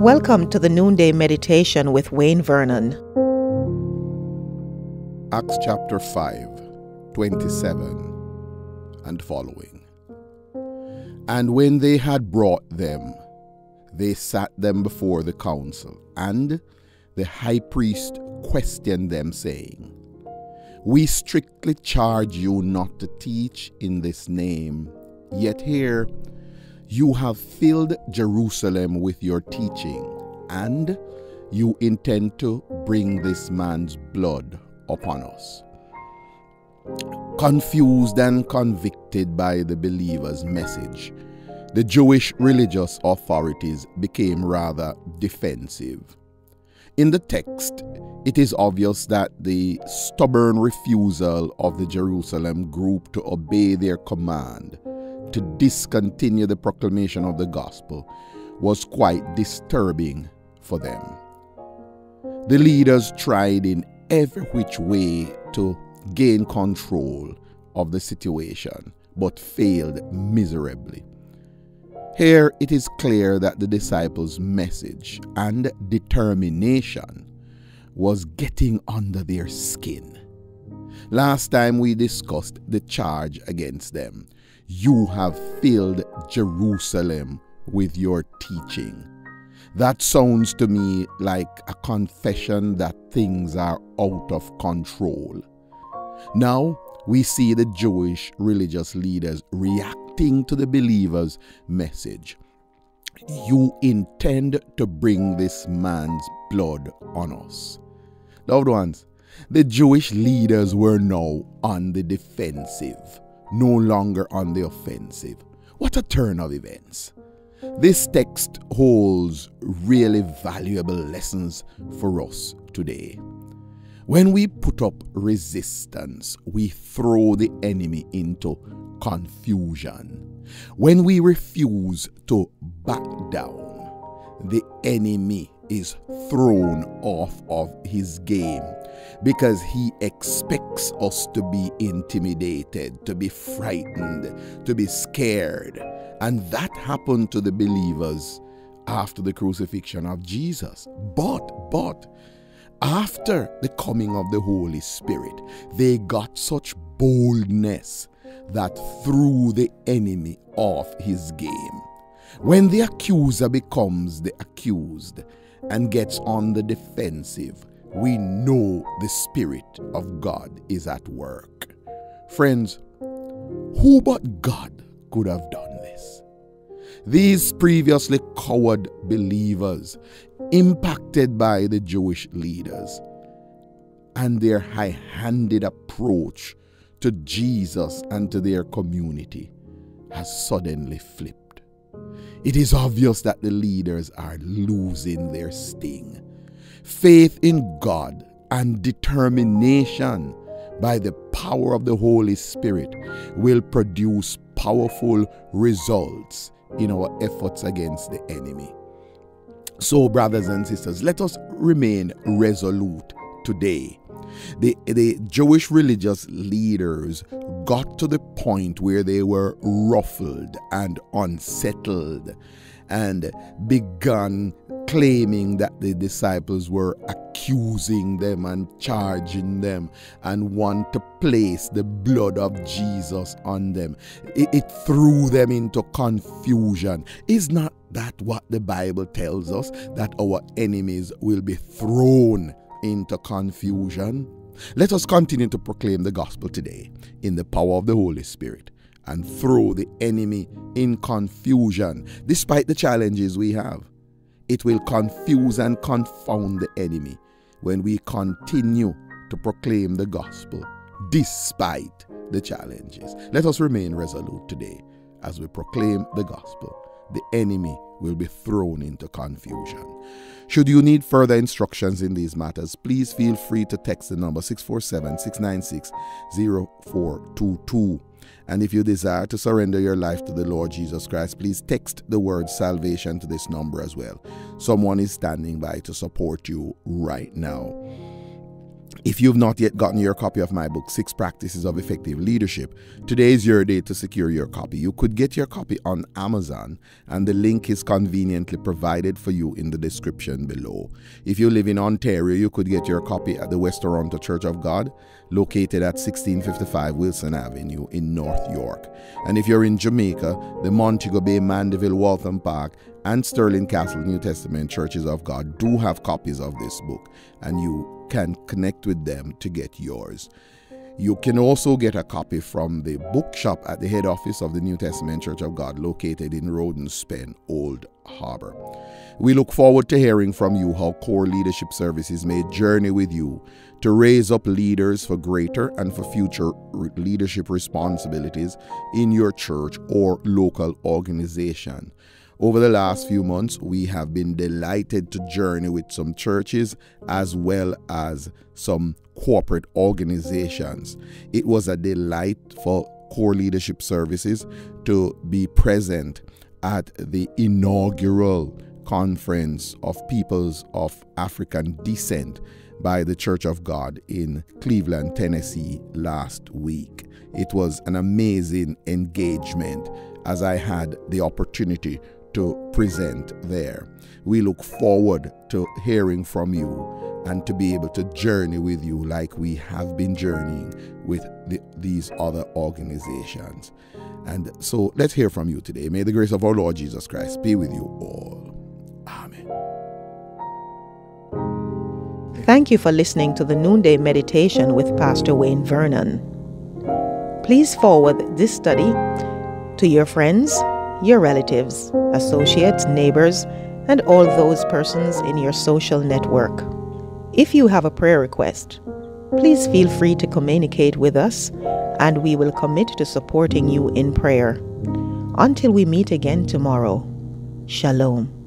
Welcome to the Noonday Meditation with Wayne Vernon. Acts chapter 5, 27 and following. And when they had brought them, they sat them before the council, and the high priest questioned them, saying, We strictly charge you not to teach in this name, yet here you have filled Jerusalem with your teaching, and you intend to bring this man's blood upon us. Confused and convicted by the believer's message, the Jewish religious authorities became rather defensive. In the text, it is obvious that the stubborn refusal of the Jerusalem group to obey their command to discontinue the proclamation of the gospel was quite disturbing for them. The leaders tried in every which way to gain control of the situation, but failed miserably. Here it is clear that the disciples' message and determination was getting under their skin. Last time we discussed the charge against them you have filled Jerusalem with your teaching. That sounds to me like a confession that things are out of control. Now we see the Jewish religious leaders reacting to the believers' message. You intend to bring this man's blood on us. Loved ones, the Jewish leaders were now on the defensive no longer on the offensive. What a turn of events. This text holds really valuable lessons for us today. When we put up resistance, we throw the enemy into confusion. When we refuse to back down, the enemy is thrown off of his game because he expects us to be intimidated, to be frightened, to be scared. And that happened to the believers after the crucifixion of Jesus. But, but, after the coming of the Holy Spirit, they got such boldness that threw the enemy off his game. When the accuser becomes the accused and gets on the defensive, we know the Spirit of God is at work. Friends, who but God could have done this? These previously coward believers, impacted by the Jewish leaders and their high handed approach to Jesus and to their community, has suddenly flipped. It is obvious that the leaders are losing their sting faith in God and determination by the power of the Holy Spirit will produce powerful results in our efforts against the enemy. So, brothers and sisters, let us remain resolute today. The, the Jewish religious leaders got to the point where they were ruffled and unsettled and began claiming that the disciples were accusing them and charging them and want to place the blood of Jesus on them. It, it threw them into confusion. Is not that what the Bible tells us? That our enemies will be thrown into confusion? Let us continue to proclaim the gospel today in the power of the Holy Spirit and throw the enemy in confusion despite the challenges we have. It will confuse and confound the enemy when we continue to proclaim the gospel despite the challenges. Let us remain resolute today as we proclaim the gospel. The enemy will be thrown into confusion. Should you need further instructions in these matters, please feel free to text the number 647 696 0422. And if you desire to surrender your life to the Lord Jesus Christ, please text the word salvation to this number as well. Someone is standing by to support you right now. If you've not yet gotten your copy of my book, Six Practices of Effective Leadership, today is your day to secure your copy. You could get your copy on Amazon, and the link is conveniently provided for you in the description below. If you live in Ontario, you could get your copy at the West Toronto Church of God, located at 1655 Wilson Avenue in North York. And if you're in Jamaica, the Montego Bay, Mandeville, Waltham Park, and Sterling Castle New Testament Churches of God do have copies of this book, and you can connect with them to get yours. You can also get a copy from the bookshop at the head office of the New Testament Church of God located in Rodenspen, Old Harbor. We look forward to hearing from you how Core Leadership Services may journey with you to raise up leaders for greater and for future leadership responsibilities in your church or local organization. Over the last few months, we have been delighted to journey with some churches as well as some corporate organizations. It was a delight for core leadership services to be present at the inaugural conference of peoples of African descent by the Church of God in Cleveland, Tennessee last week. It was an amazing engagement as I had the opportunity to present there. We look forward to hearing from you and to be able to journey with you like we have been journeying with the, these other organizations. And so let's hear from you today. May the grace of our Lord Jesus Christ be with you all. Amen. Thank you for listening to the Noonday Meditation with Pastor Wayne Vernon. Please forward this study to your friends your relatives, associates, neighbors, and all those persons in your social network. If you have a prayer request, please feel free to communicate with us and we will commit to supporting you in prayer. Until we meet again tomorrow, Shalom.